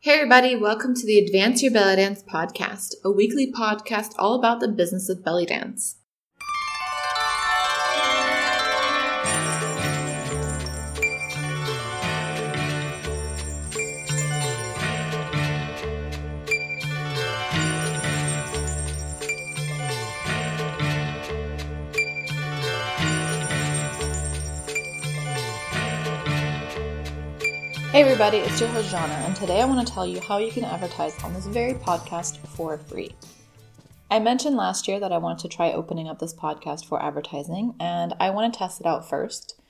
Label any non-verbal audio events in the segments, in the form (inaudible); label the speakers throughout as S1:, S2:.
S1: Hey, everybody, welcome to the Advance Your Belly Dance podcast, a weekly podcast all about the business of belly dance. Hey everybody, it's your host Zana, and today I want to tell you how you can advertise on this very podcast for free. I mentioned last year that I wanted to try opening up this podcast for advertising, and I want to test it out first,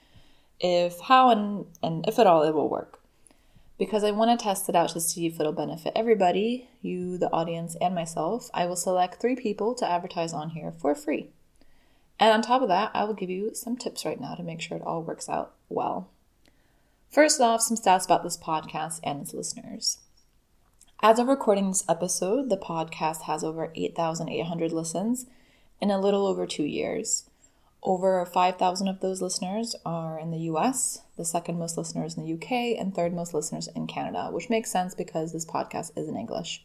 S1: if how and, and if at all it will work. Because I want to test it out to see if it'll benefit everybody, you, the audience, and myself, I will select three people to advertise on here for free. And on top of that, I will give you some tips right now to make sure it all works out well. First off, some stats about this podcast and its listeners. As of recording this episode, the podcast has over 8,800 listens in a little over two years. Over 5,000 of those listeners are in the US, the second most listeners in the UK, and third most listeners in Canada, which makes sense because this podcast is in English.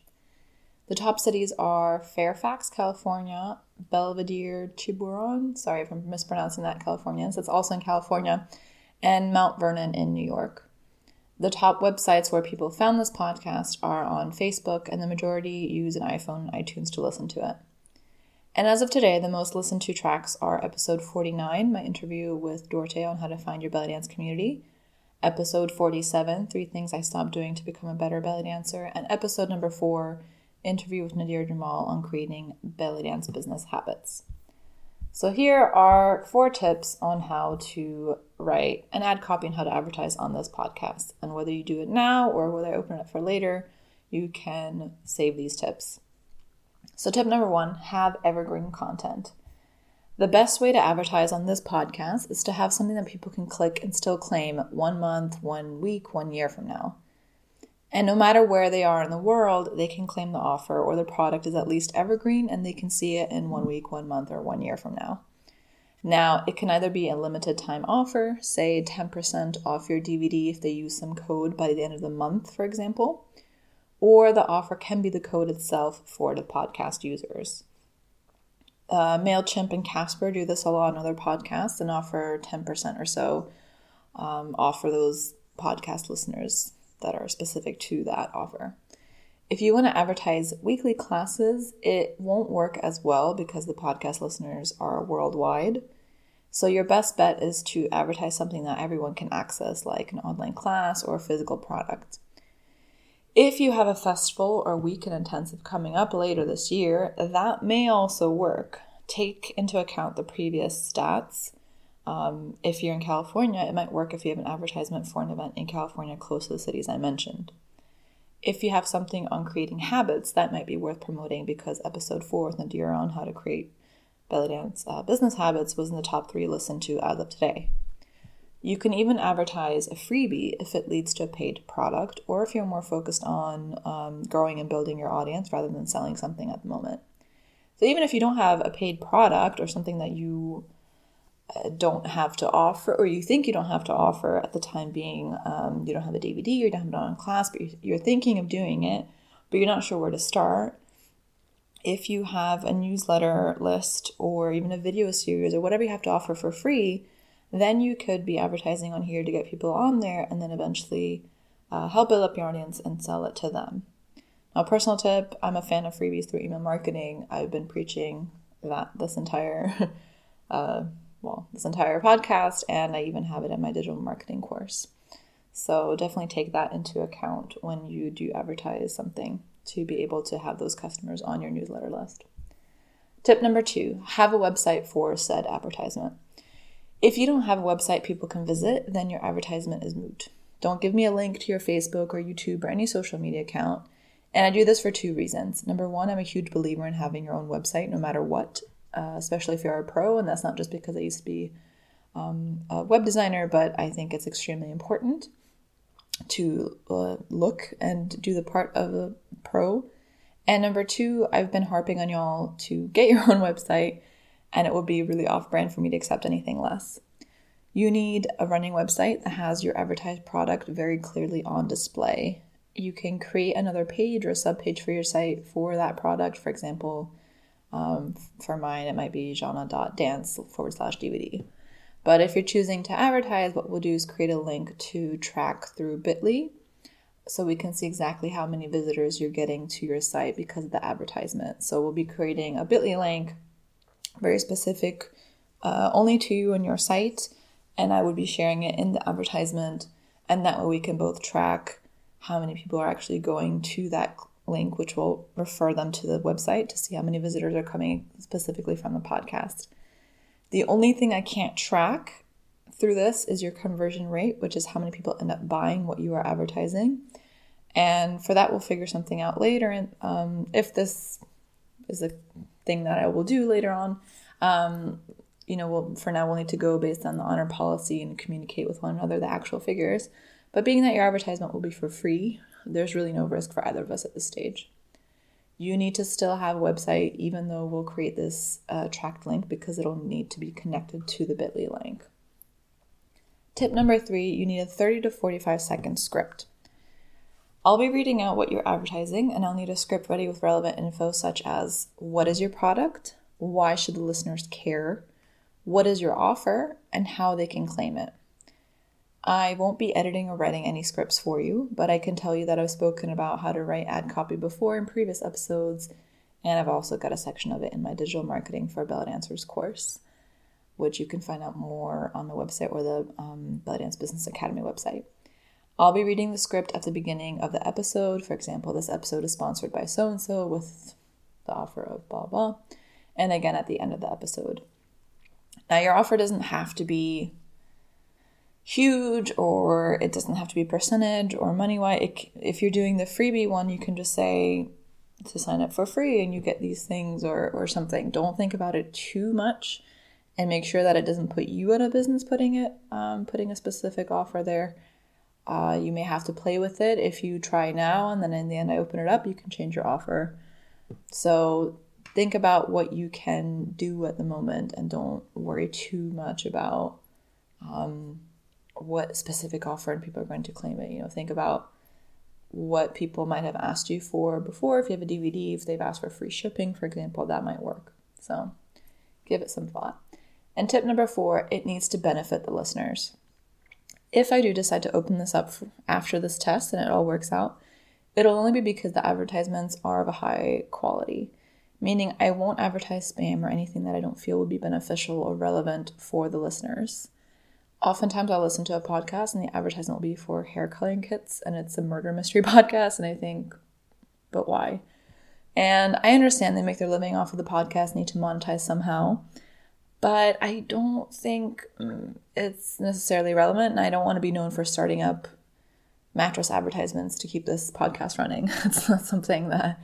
S1: The top cities are Fairfax, California, Belvedere, Tiburon, sorry if I'm mispronouncing that, Californians, it's also in California, and Mount Vernon in New York. The top websites where people found this podcast are on Facebook, and the majority use an iPhone and iTunes to listen to it. And as of today, the most listened to tracks are episode 49, my interview with Dorte on how to find your belly dance community, episode 47, Three Things I Stopped Doing to Become a Better Belly Dancer, and episode number 4, interview with Nadira Jamal on creating belly dance business habits. So here are four tips on how to write an ad copy and how to advertise on this podcast. And whether you do it now or whether I open it for later, you can save these tips. So tip number one, have evergreen content. The best way to advertise on this podcast is to have something that people can click and still claim one month, one week, one year from now. And no matter where they are in the world, they can claim the offer or the product is at least evergreen and they can see it in one week, one month, or one year from now. Now, it can either be a limited time offer, say 10% off your DVD if they use some code by the end of the month, for example, or the offer can be the code itself for the podcast users. Uh, MailChimp and Casper do this a lot on other podcasts and offer 10% or so um, off for those podcast listeners that are specific to that offer. If you want to advertise weekly classes, it won't work as well because the podcast listeners are worldwide. So, your best bet is to advertise something that everyone can access, like an online class or a physical product. If you have a festival or weekend intensive coming up later this year, that may also work. Take into account the previous stats um, if you're in California, it might work if you have an advertisement for an event in California close to the cities I mentioned. If you have something on creating habits, that might be worth promoting because episode four with Nadira on how to create belly dance uh, business habits was in the top three listened to as of today. You can even advertise a freebie if it leads to a paid product, or if you're more focused on um, growing and building your audience rather than selling something at the moment. So, even if you don't have a paid product or something that you don't have to offer, or you think you don't have to offer at the time being, um, you don't have a DVD, you don't have it on class, but you're thinking of doing it, but you're not sure where to start. If you have a newsletter list or even a video series or whatever you have to offer for free, then you could be advertising on here to get people on there and then eventually uh, help build up your audience and sell it to them. Now, personal tip I'm a fan of freebies through email marketing. I've been preaching that this entire (laughs) uh, well, this entire podcast, and I even have it in my digital marketing course. So definitely take that into account when you do advertise something to be able to have those customers on your newsletter list. Tip number two have a website for said advertisement. If you don't have a website people can visit, then your advertisement is moot. Don't give me a link to your Facebook or YouTube or any social media account. And I do this for two reasons. Number one, I'm a huge believer in having your own website no matter what uh, especially if you're a pro. And that's not just because I used to be um, a web designer, but I think it's extremely important to uh, look and do the part of a pro. And number two, I've been harping on y'all to get (laughs) your own website, and it would be really off brand for me to accept anything less. You need a running website that has your advertised product very clearly on display. you can create another page or a sub page for your site for that product. For example, um, for mine, it might be zana.dance forward slash DVD. But if you're choosing to advertise, what we'll do is create a link to track through Bitly so we can see exactly how many visitors you're getting to your site because of the advertisement. So we'll be creating a Bitly link, very specific, uh, only to you and your site, and I would be sharing it in the advertisement, and that way we can both track how many people are actually going to that link, which will refer them to the website to see how many visitors are coming specifically from the podcast. The only thing I can't track through this is your conversion rate, which is how many people end up buying what you are advertising. And for that, we'll figure something out later. And um, if this is a thing that I will do later on, um, you know, we'll, for now, we'll need to go based on the honor policy and communicate with one another the actual figures. But being that your advertisement will be for free, there's really no risk for either of us at this stage. You need to still have a website, even though we'll create this uh, tracked link because it'll need to be connected to the bit.ly link. Tip number three you need a 30 to 45 second script. I'll be reading out what you're advertising, and I'll need a script ready with relevant info such as what is your product, why should the listeners care, what is your offer, and how they can claim it. I won't be editing or writing any scripts for you, but I can tell you that I've spoken about how to write ad copy before in previous episodes, and I've also got a section of it in my digital marketing for Belly Dancers course, which you can find out more on the website or the um, Belly Dance Business Academy website. I'll be reading the script at the beginning of the episode. For example, this episode is sponsored by so and so with the offer of blah blah, and again at the end of the episode. Now, your offer doesn't have to be huge or it doesn't have to be percentage or money wise. If you're doing the freebie one, you can just say to sign up for free and you get these things or, or something. Don't think about it too much and make sure that it doesn't put you out of business putting it, um, putting a specific offer there. Uh, you may have to play with it if you try now and then in the end I open it up, you can change your offer. So think about what you can do at the moment and don't worry too much about um, what specific offer and people are going to claim it. You know, think about what people might have asked you for before. If you have a DVD, if they've asked for free shipping, for example, that might work. So give it some thought. And tip number four, it needs to benefit the listeners. If I do decide to open this up after this test and it all works out, it'll only be because the advertisements are of a high quality, meaning I won't advertise spam or anything that I don't feel would be beneficial or relevant for the listeners oftentimes I'll listen to a podcast and the advertisement will be for hair coloring kits and it's a murder mystery (laughs) podcast. And I think, but why? And I understand they make their living off of the podcast, need to monetize somehow. But I don't think mm, it's necessarily relevant. And I don't want to be known for starting up mattress advertisements to keep this podcast running. (laughs) it's not something that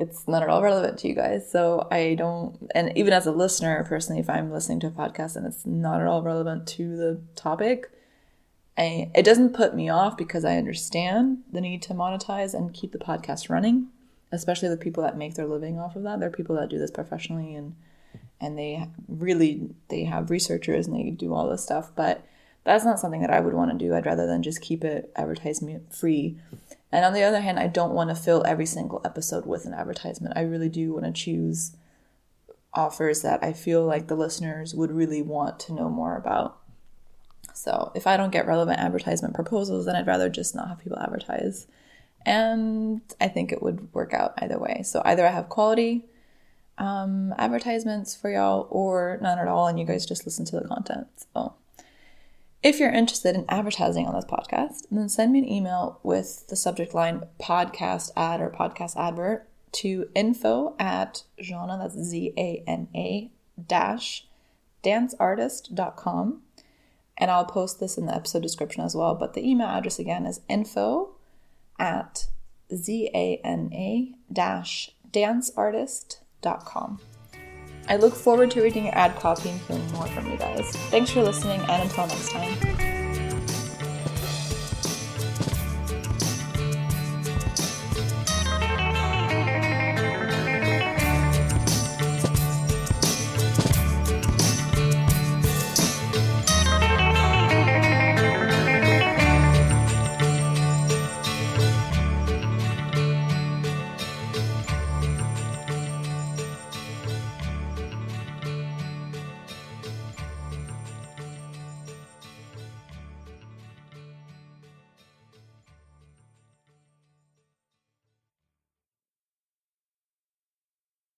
S1: it's not at all relevant to you guys. So I don't, and even as a listener, personally, if I'm listening to a podcast and it's not at all relevant to the topic, I, it doesn't put me off because I understand the need to monetize and keep the podcast running, especially the people that make their living off of that. There are people that do this professionally and and they really they have researchers and they do all this stuff, but that's not something that I would want to do. I'd rather than just keep it advertisement free and on the other hand, I don't want to fill every single episode with an advertisement. I really do want to choose offers that I feel like the listeners would really want to know more about. So if I don't get relevant advertisement proposals, then I'd rather just not have people advertise. And I think it would work out either way. So either I have quality um, advertisements for y'all or none at all, and you guys just listen to the content. So if you're interested in advertising on this podcast, then send me an email with the subject line podcast ad or podcast advert to info at Zana, that's Z A N A dash danceartist.com. And I'll post this in the episode description as well. But the email address again is info at Z A N A dash danceartist.com. I look forward to reading your ad copy and hearing more from you guys. Thanks for listening, and until next time.